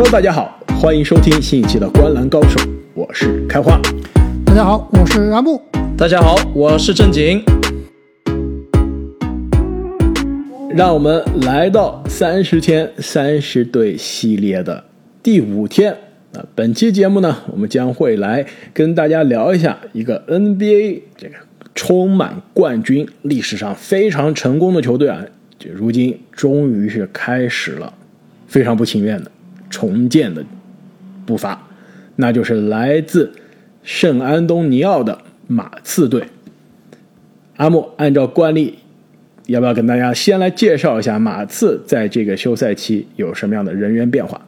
Hello，大家好，欢迎收听新一期的《观澜高手》，我是开花。大家好，我是阿木。大家好，我是正经。让我们来到三十天三十队系列的第五天啊！本期节目呢，我们将会来跟大家聊一下一个 NBA 这个充满冠军、历史上非常成功的球队啊，这如今终于是开始了非常不情愿的重建的步伐，那就是来自圣安东尼奥的马刺队。阿木按照惯例。要不要跟大家先来介绍一下马刺在这个休赛期有什么样的人员变化？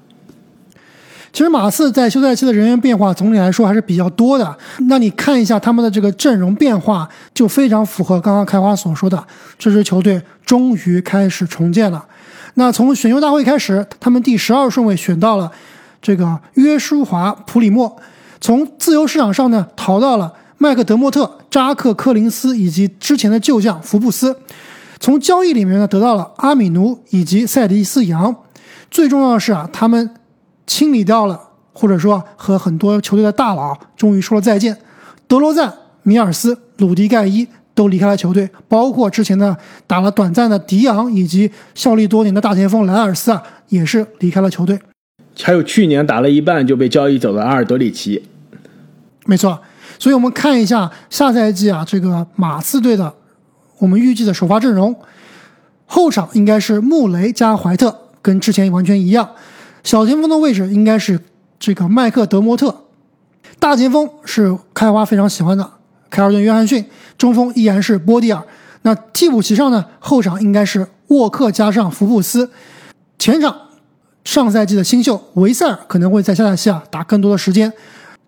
其实马刺在休赛期的人员变化总体来说还是比较多的。那你看一下他们的这个阵容变化，就非常符合刚刚开花所说的，这支球队终于开始重建了。那从选秀大会开始，他们第十二顺位选到了这个约书华普里莫，从自由市场上呢淘到了麦克德莫特、扎克柯林斯以及之前的旧将福布斯。从交易里面呢得到了阿米奴以及塞迪斯杨，最重要的是啊，他们清理掉了，或者说和很多球队的大佬终于说了再见。德罗赞、米尔斯、鲁迪盖伊都离开了球队，包括之前的打了短暂的迪昂以及效力多年的大前锋莱尔斯啊，也是离开了球队。还有去年打了一半就被交易走的阿尔德里奇，没错。所以我们看一下下赛季啊，这个马刺队的。我们预计的首发阵容，后场应该是穆雷加怀特，跟之前完全一样。小前锋的位置应该是这个麦克德莫特，大前锋是开花非常喜欢的凯尔顿约翰逊，中锋依然是波蒂尔。那替补席上呢，后场应该是沃克加上福布斯，前场上赛季的新秀维塞尔可能会在下赛季啊打更多的时间。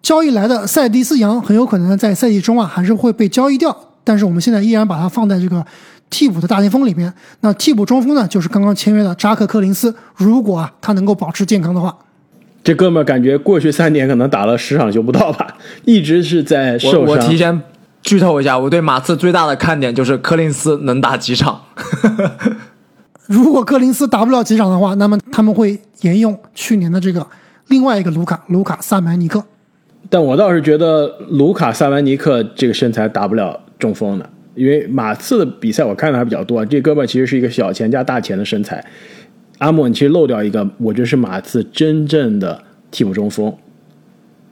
交易来的塞迪斯杨很有可能在赛季中啊还是会被交易掉。但是我们现在依然把它放在这个替补的大前锋里面。那替补中锋呢，就是刚刚签约的扎克·柯林斯。如果啊他能够保持健康的话，这哥们儿感觉过去三年可能打了十场球不到吧，一直是在受伤。我提前剧透一下，我对马刺最大的看点就是柯林斯能打几场。如果柯林斯打不了几场的话，那么他们会沿用去年的这个另外一个卢卡卢卡萨曼尼克。但我倒是觉得卢卡萨曼尼克这个身材打不了。中锋的，因为马刺的比赛我看的还比较多。这哥们其实是一个小前加大前的身材。阿莫，你其实漏掉一个，我觉得是马刺真正的替补中锋，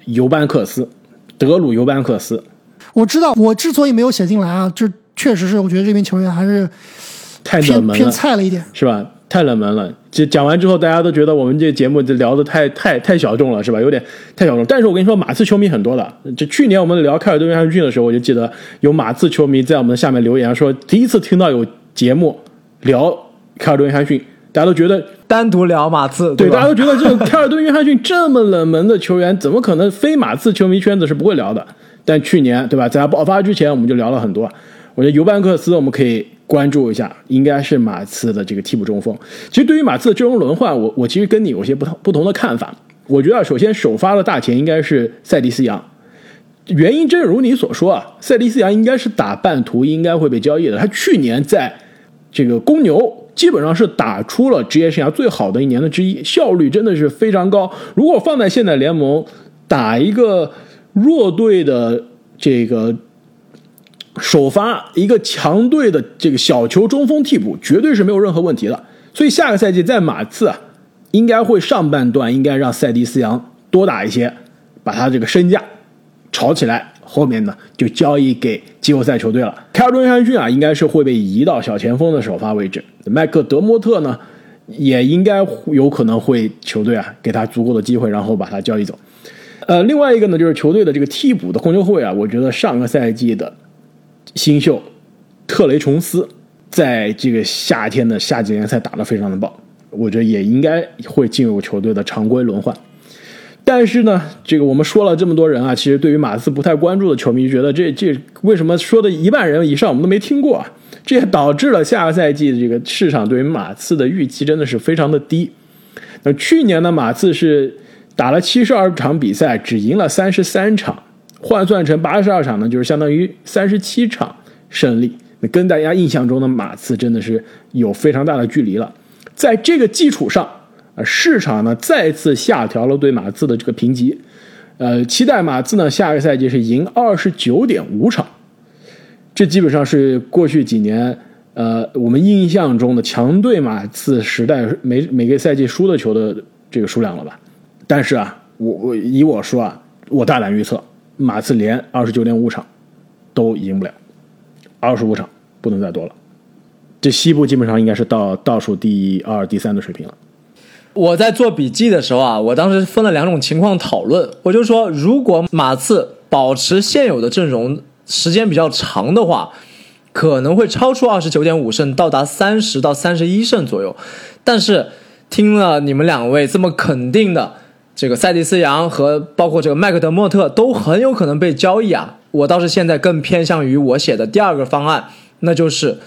尤班克斯，德鲁尤班克斯。我知道，我之所以没有写进来啊，这确实是我觉得这名球员还是太冷门偏菜了一点，是吧？太冷门了，就讲完之后，大家都觉得我们这节目就聊的太太太小众了，是吧？有点太小众。但是我跟你说，马刺球迷很多的。这去年我们聊凯尔顿约翰逊的时候，我就记得有马刺球迷在我们的下面留言说，第一次听到有节目聊凯尔顿约翰逊，大家都觉得单独聊马刺，对，大家都觉得这个 凯尔顿约翰逊这么冷门的球员，怎么可能非马刺球迷圈子是不会聊的？但去年，对吧？在他爆发之前，我们就聊了很多。我觉得尤班克斯我们可以。关注一下，应该是马刺的这个替补中锋。其实对于马刺的阵容轮换，我我其实跟你有些不同不同的看法。我觉得首先首发的大前应该是塞迪斯杨，原因正如你所说啊，塞迪斯杨应该是打半途，应该会被交易的。他去年在这个公牛基本上是打出了职业生涯最好的一年的之一，效率真的是非常高。如果放在现在联盟打一个弱队的这个。首发一个强队的这个小球中锋替补，绝对是没有任何问题的。所以下个赛季在马刺啊，应该会上半段应该让塞迪斯杨多打一些，把他这个身价炒起来。后面呢就交易给季后赛球队了。凯尔顿约翰逊啊，应该是会被移到小前锋的首发位置。麦克德莫特呢，也应该有可能会球队啊给他足够的机会，然后把他交易走。呃，另外一个呢就是球队的这个替补的控球后卫啊，我觉得上个赛季的。新秀特雷琼斯在这个夏天的夏季联赛打得非常的棒，我觉得也应该会进入球队的常规轮换。但是呢，这个我们说了这么多人啊，其实对于马刺不太关注的球迷觉得这这为什么说的一半人以上我们都没听过啊？这也导致了下个赛季这个市场对于马刺的预期真的是非常的低。那去年呢，马刺是打了七十二场比赛，只赢了三十三场。换算成八十二场呢，就是相当于三十七场胜利。那跟大家印象中的马刺真的是有非常大的距离了。在这个基础上，啊，市场呢再次下调了对马刺的这个评级，呃，期待马刺呢下个赛季是赢二十九点五场，这基本上是过去几年呃我们印象中的强队马刺时代每每个赛季输的球的这个数量了吧？但是啊，我我以我说啊，我大胆预测，马刺连二十九点五场都赢不了，二十五场不能再多了。这西部基本上应该是到倒数第二、第三的水平了。我在做笔记的时候啊，我当时分了两种情况讨论。我就说，如果马刺保持现有的阵容时间比较长的话，可能会超出二十九点五胜，到达三十到三十一胜左右。但是听了你们两位这么肯定的，这个塞蒂斯杨和包括这个麦克德莫特都很有可能被交易啊，我倒是现在更偏向于我写的第二个方案，那就是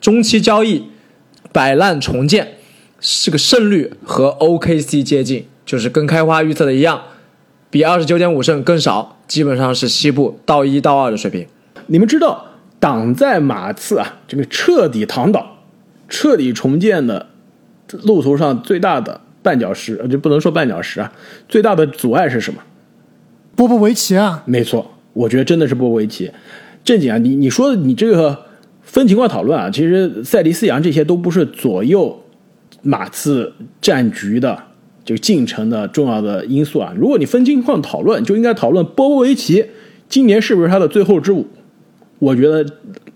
中期交易摆烂重建。这个胜率和 OKC 接近，就是跟开花预测的一样，比二十九点五胜更少，基本上是西部到一到二的水平。你们知道挡在马刺啊这个彻底躺倒、彻底重建的路途上最大的绊脚石，呃，就不能说绊脚石啊，最大的阻碍是什么？波波维奇啊，没错，我觉得真的是波波维奇。正经啊，你你说的你这个分情况讨论啊，其实塞迪斯杨这些都不是左右。马刺战局的这个进程的重要的因素啊，如果你分情况讨论，就应该讨论波波维奇今年是不是他的最后之舞。我觉得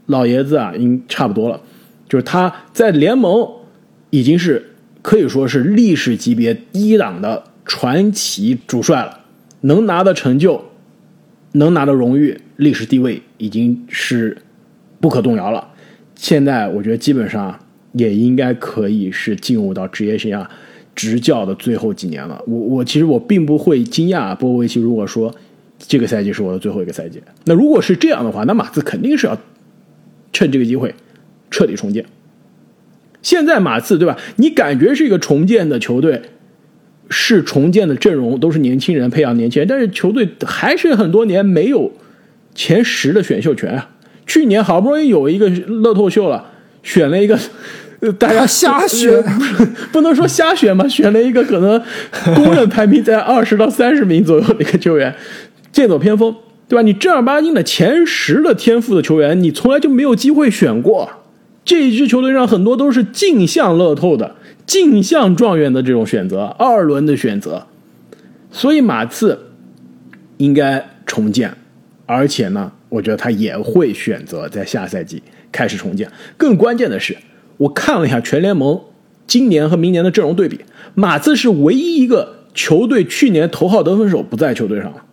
老爷子啊，应差不多了，就是他在联盟已经是可以说是历史级别一档的传奇主帅了，能拿的成就，能拿的荣誉，历史地位已经是不可动摇了。现在我觉得基本上。也应该可以是进入到职业生涯执教的最后几年了。我我其实我并不会惊讶波波维奇如果说这个赛季是我的最后一个赛季。那如果是这样的话，那马刺肯定是要趁这个机会彻底重建。现在马刺对吧？你感觉是一个重建的球队，是重建的阵容，都是年轻人培养年轻人，但是球队还是很多年没有前十的选秀权啊。去年好不容易有一个乐透秀了，选了一个。大家瞎选，不能说瞎选吧，选了一个可能公认排名在二十到三十名左右的一个球员，剑走偏锋，对吧？你正儿八经的前十的天赋的球员，你从来就没有机会选过。这一支球队上很多都是镜像乐透的、镜像状元的这种选择，二轮的选择。所以马刺应该重建，而且呢，我觉得他也会选择在下赛季开始重建。更关键的是。我看了一下全联盟今年和明年的阵容对比，马刺是唯一一个球队去年头号得分手不在球队上了，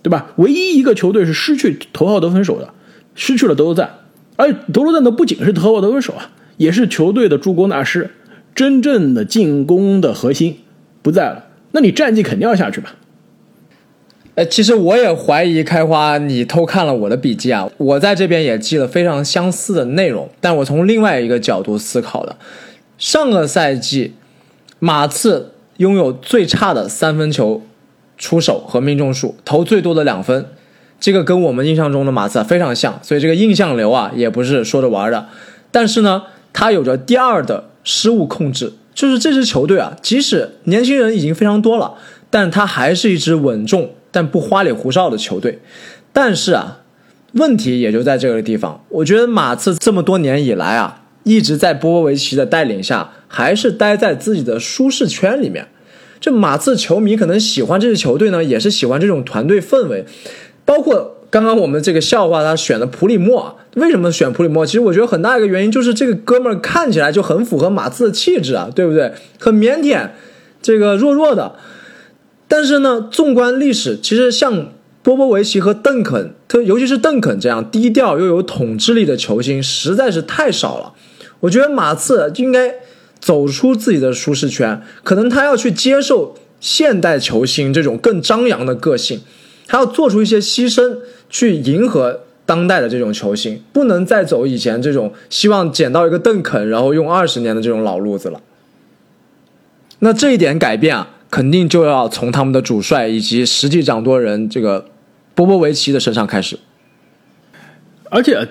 对吧？唯一一个球队是失去头号得分手的，失去了德罗赞，而德罗赞的不仅是头号得分手啊，也是球队的助攻大师，真正的进攻的核心不在了，那你战绩肯定要下去吧？呃，其实我也怀疑开花，你偷看了我的笔记啊。我在这边也记了非常相似的内容，但我从另外一个角度思考的。上个赛季，马刺拥有最差的三分球出手和命中数，投最多的两分，这个跟我们印象中的马刺非常像，所以这个印象流啊也不是说着玩的。但是呢，他有着第二的失误控制，就是这支球队啊，即使年轻人已经非常多了，但他还是一支稳重。但不花里胡哨的球队，但是啊，问题也就在这个地方。我觉得马刺这么多年以来啊，一直在波波维奇的带领下，还是待在自己的舒适圈里面。这马刺球迷可能喜欢这支球队呢，也是喜欢这种团队氛围。包括刚刚我们这个笑话，他选的普里莫，为什么选普里莫？其实我觉得很大一个原因就是这个哥们儿看起来就很符合马刺的气质啊，对不对？很腼腆，这个弱弱的。但是呢，纵观历史，其实像波波维奇和邓肯，特尤其是邓肯这样低调又有统治力的球星，实在是太少了。我觉得马刺应该走出自己的舒适圈，可能他要去接受现代球星这种更张扬的个性，他要做出一些牺牲，去迎合当代的这种球星，不能再走以前这种希望捡到一个邓肯，然后用二十年的这种老路子了。那这一点改变啊。肯定就要从他们的主帅以及实际掌舵人这个波波维奇的身上开始。而且，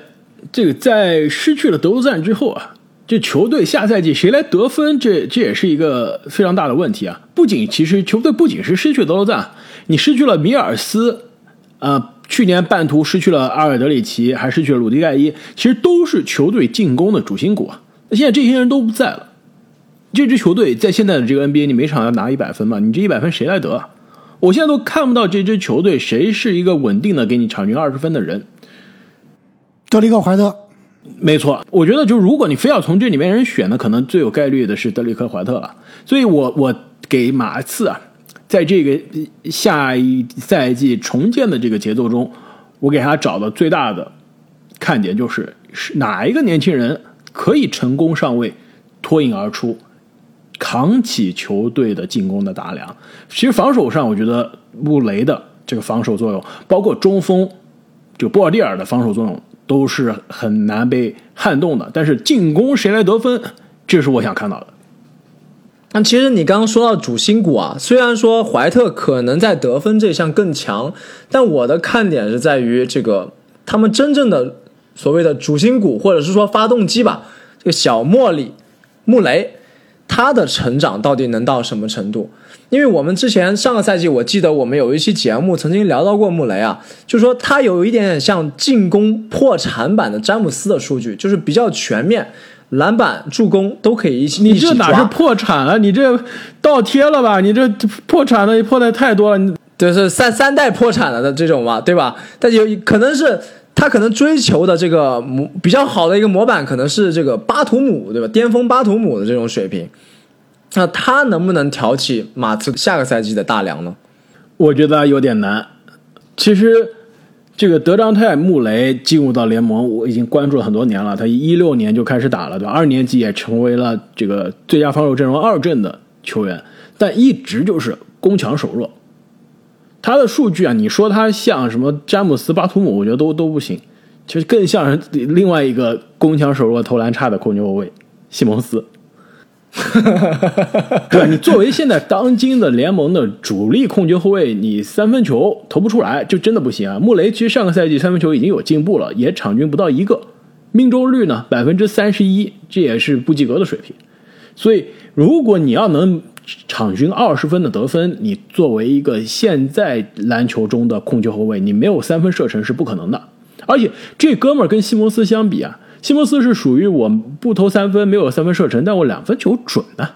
这个在失去了德罗赞之后啊，这球队下赛季谁来得分，这这也是一个非常大的问题啊！不仅其实球队不仅是失去德罗赞，你失去了米尔斯，呃，去年半途失去了阿尔德里奇，还失去了鲁迪盖伊，其实都是球队进攻的主心骨啊。那现在这些人都不在了，这支球队在现在的这个 NBA，你每场要拿一百分嘛？你这一百分谁来得？我现在都看不到这支球队谁是一个稳定的给你场均二十分的人。德里克怀特。没错，我觉得就如果你非要从这里面人选的，可能最有概率的是德里克怀特了。所以我我给马刺啊，在这个下一赛季重建的这个节奏中，我给他找的最大的看点就是是哪一个年轻人可以成功上位，脱颖而出，扛起球队的进攻的大梁。其实防守上，我觉得穆雷的这个防守作用，包括中锋就波尔蒂尔的防守作用。都是很难被撼动的，但是进攻谁来得分，这是我想看到的。那其实你刚刚说到主心骨啊，虽然说怀特可能在得分这项更强，但我的看点是在于这个他们真正的所谓的主心骨，或者是说发动机吧，这个小莫里穆雷，他的成长到底能到什么程度？因为我们之前上个赛季，我记得我们有一期节目曾经聊到过穆雷啊，就说他有一点点像进攻破产版的詹姆斯的数据，就是比较全面，篮板、助攻都可以一起。你这哪是破产了？你这倒贴了吧？你这破产的破的太多了，就是三三代破产了的这种嘛，对吧？但有可能是他可能追求的这个模比较好的一个模板，可能是这个巴图姆，对吧？巅峰巴图姆的这种水平。那他能不能挑起马刺下个赛季的大梁呢？我觉得有点难。其实，这个德章泰·穆雷进入到联盟，我已经关注了很多年了。他一六年就开始打了，对吧？二年级也成为了这个最佳防守阵容二阵的球员，但一直就是攻强守弱。他的数据啊，你说他像什么詹姆斯·巴图姆，我觉得都都不行。其实更像是另外一个攻强守弱、投篮差的控球后卫西蒙斯。对？你作为现在当今的联盟的主力控球后卫，你三分球投不出来，就真的不行啊！穆雷其实上个赛季三分球已经有进步了，也场均不到一个，命中率呢百分之三十一，这也是不及格的水平。所以，如果你要能场均二十分的得分，你作为一个现在篮球中的控球后卫，你没有三分射程是不可能的。而且这哥们儿跟西蒙斯相比啊。西蒙斯是属于我不投三分，没有三分射程，但我两分球准呢。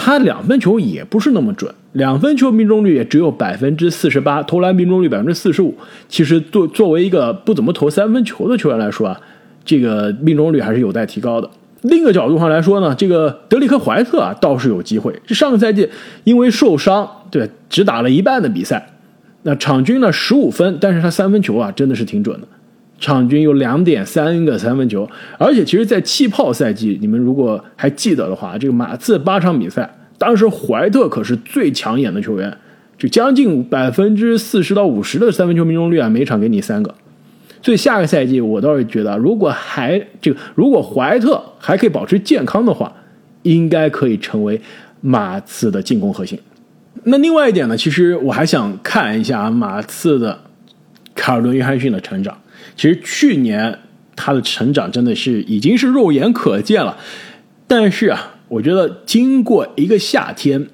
他两分球也不是那么准，两分球命中率也只有百分之四十八，投篮命中率百分之四十五。其实作作为一个不怎么投三分球的球员来说啊，这个命中率还是有待提高的。另一个角度上来说呢，这个德里克怀特啊倒是有机会。这上个赛季因为受伤，对，只打了一半的比赛，那场均呢十五分，但是他三分球啊真的是挺准的。场均有两点三个三分球，而且其实，在气泡赛季，你们如果还记得的话，这个马刺八场比赛，当时怀特可是最抢眼的球员，就将近百分之四十到五十的三分球命中率啊，每场给你三个。所以下个赛季，我倒是觉得，如果还这个，如果怀特还可以保持健康的话，应该可以成为马刺的进攻核心。那另外一点呢，其实我还想看一下马刺的卡尔顿·约翰逊的成长。其实去年他的成长真的是已经是肉眼可见了，但是啊，我觉得经过一个夏天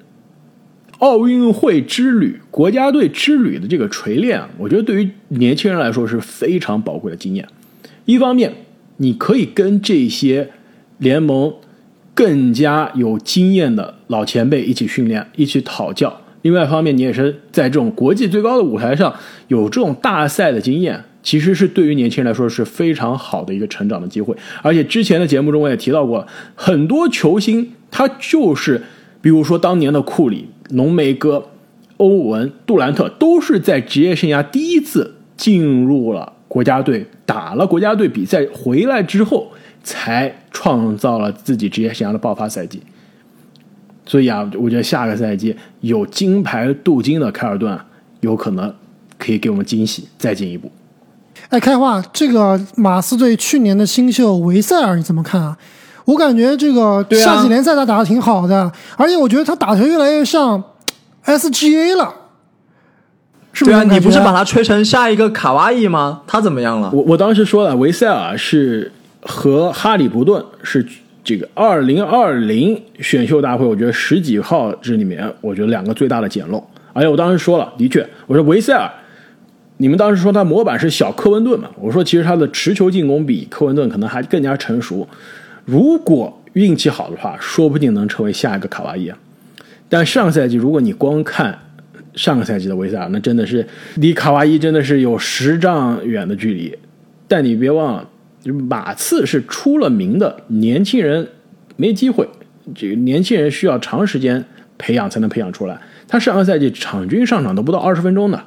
奥运会之旅、国家队之旅的这个锤炼，我觉得对于年轻人来说是非常宝贵的经验。一方面，你可以跟这些联盟更加有经验的老前辈一起训练、一起讨教；另外一方面，你也是在这种国际最高的舞台上有这种大赛的经验。其实是对于年轻人来说是非常好的一个成长的机会，而且之前的节目中我也提到过，很多球星他就是，比如说当年的库里、浓眉哥、欧文、杜兰特，都是在职业生涯第一次进入了国家队，打了国家队比赛回来之后，才创造了自己职业生涯的爆发赛季。所以啊，我觉得下个赛季有金牌镀金的凯尔顿，有可能可以给我们惊喜，再进一步。哎，开话，这个马刺队去年的新秀维塞尔你怎么看啊？我感觉这个夏季联赛他打的挺好的，而且我觉得他打球越来越像 SGA 了，是不是？你不是把他吹成下一个卡哇伊吗？他怎么样了？我我当时说了，维塞尔是和哈里伯顿是这个二零二零选秀大会，我觉得十几号这里面，我觉得两个最大的捡漏。而且我当时说了，的确，我说维塞尔，你们当时说他模板是小科文顿嘛？我说其实他的持球进攻比科文顿可能还更加成熟。如果运气好的话，说不定能成为下一个卡哇伊啊。但上赛季如果你光看上个赛季的维塞尔，那真的是离卡哇伊真的是有十丈远的距离。但你别忘了，马刺是出了名的年轻人没机会，这个年轻人需要长时间培养才能培养出来。他上个赛季场均上场都不到二十分钟的，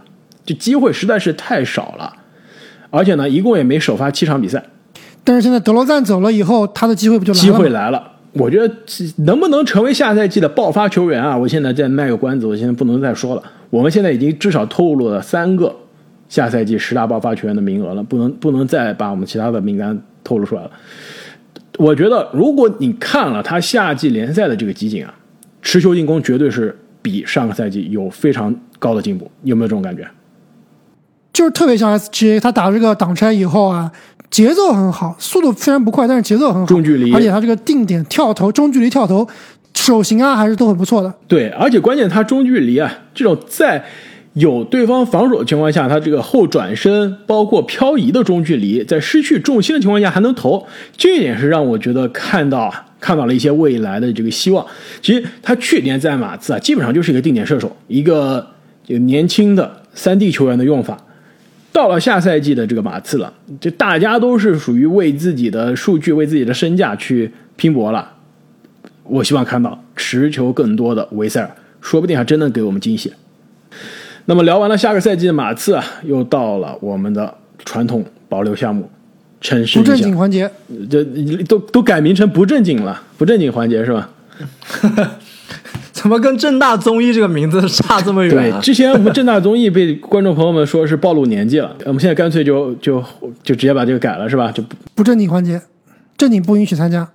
这机会实在是太少了。而且呢，一共也没首发七场比赛。但是现在德罗赞走了以后，他的机会不就来了？机会来了，我觉得能不能成为下赛季的爆发球员啊？我现在再卖个关子，我现在不能再说了。我们现在已经至少透露了三个下赛季十大爆发球员的名额了，不能不能再把我们其他的名单透露出来了。我觉得，如果你看了他夏季联赛的这个集锦啊，持球进攻绝对是比上个赛季有非常高的进步，有没有这种感觉？就是特别像 SGA，他打这个挡拆以后啊，节奏很好，速度虽然不快，但是节奏很好，中距离而且他这个定点跳投、中距离跳投、手型啊，还是都很不错的。对，而且关键他中距离啊，这种在有对方防守的情况下，他这个后转身包括漂移的中距离，在失去重心的情况下还能投，这一点是让我觉得看到看到了一些未来的这个希望。其实他去年在马刺啊，基本上就是一个定点射手，一个这个年轻的三 D 球员的用法。到了下赛季的这个马刺了，就大家都是属于为自己的数据、为自己的身价去拼搏了。我希望看到持球更多的维塞尔，说不定还真能给我们惊喜。那么聊完了下个赛季的马刺啊，又到了我们的传统保留项目——城市不正经环节，这都都改名成不正经了，不正经环节是吧？怎么跟正大综艺这个名字差这么远对，啊？之前我们正大综艺被观众朋友们说是暴露年纪了，我们现在干脆就就就直接把这个改了，是吧？就不不正经环节，正经不允许参加。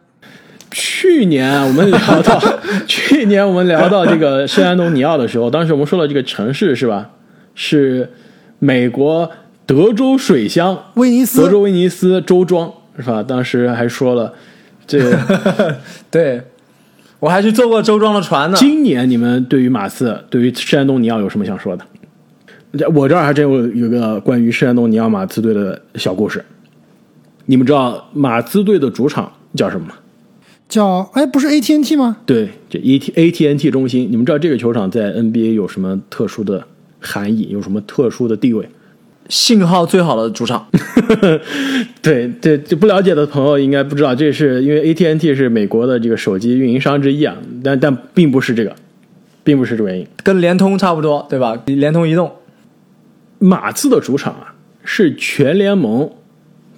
去年啊我们聊到，去年我们聊到这个圣安东尼奥的时候，当时我们说了这个城市是吧？是美国德州水乡威尼斯德州威尼斯周庄是吧？当时还说了，这个对，我还去坐过周庄的船呢。今年你们对于马刺，对于圣安东尼奥有什么想说的？这我这儿还真有有个关于圣安东尼奥马刺队的小故事。你们知道马刺队的主场叫什么吗？叫哎，不是 ATNT 吗？对，这 A T A T N T 中心。你们知道这个球场在 N B A 有什么特殊的含义？有什么特殊的地位？信号最好的主场，对对，就不了解的朋友应该不知道，这是因为 A T N T 是美国的这个手机运营商之一啊，但但并不是这个，并不是这个原因。跟联通差不多，对吧？联通移动。马刺的主场啊，是全联盟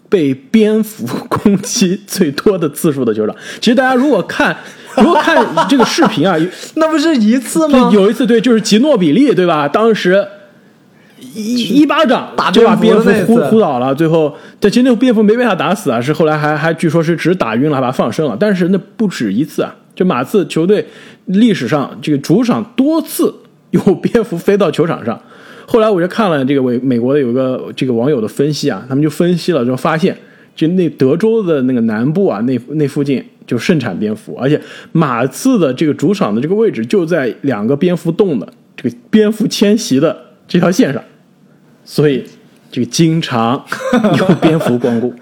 被蝙蝠攻击最多的次数的球场。其实大家如果看，如果看这个视频啊，那不是一次吗？有一次对，就是吉诺比利对吧？当时一一巴掌打就把蝙蝠呼呼倒了，最后但其实那个蝙蝠没被他打死啊，是后来还还据说是只打晕了，还把他放生了。但是那不止一次啊，就马刺球队历史上这个主场多次有蝙蝠飞到球场上。后来我就看了这个美美国的有一个这个网友的分析啊，他们就分析了，就发现就那德州的那个南部啊，那那附近就盛产蝙蝠，而且马刺的这个主场的这个位置就在两个蝙蝠洞的这个蝙蝠迁徙的这条线上，所以这个经常 有蝙蝠光顾。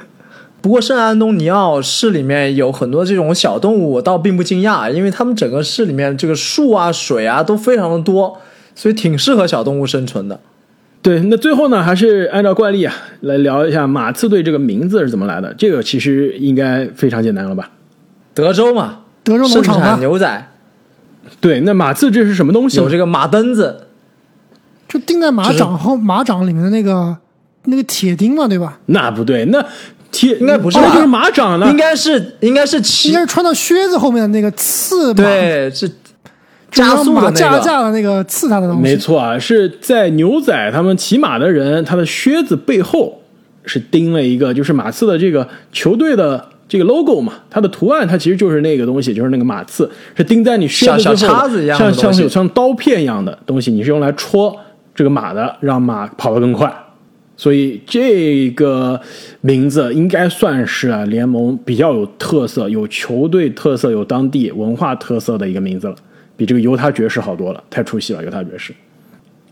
不过圣安东尼奥市里面有很多这种小动物，我倒并不惊讶，因为他们整个市里面这个树啊、水啊都非常的多，所以挺适合小动物生存的。对，那最后呢，还是按照惯例啊，来聊一下马刺队这个名字是怎么来的。这个其实应该非常简单了吧？德州嘛，德州农场吧，牛仔，对，那马刺这是什么东西？有这个马蹬子，就钉在马掌后马掌里面的那个那个铁钉嘛，对吧？那不对，那铁应该不是吧那就是马掌呢。应该是应该是应骑该是穿到靴子后面的那个刺马，对是加速马架的那个。架的那个刺它的东西。没错啊，是在牛仔他们骑马的人，他的靴子背后是钉了一个，就是马刺的这个球队的这个 logo 嘛，它的图案它其实就是那个东西，就是那个马刺，是钉在你靴子后小叉子一样的像像有像刀片一样的东西，你是用来戳这个马的，让马跑得更快。所以这个名字应该算是啊联盟比较有特色、有球队特色、有当地文化特色的一个名字了，比这个犹他爵士好多了，太出戏了，犹他爵士。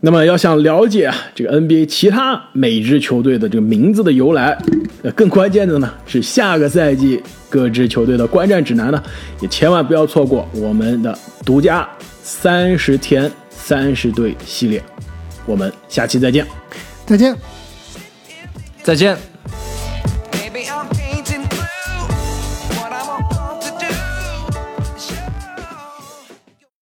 那么要想了解啊这个 NBA 其他每支球队的这个名字的由来，呃，更关键的呢是下个赛季各支球队的观战指南呢，也千万不要错过我们的独家三十天三十队系列。我们下期再见。再见。再见。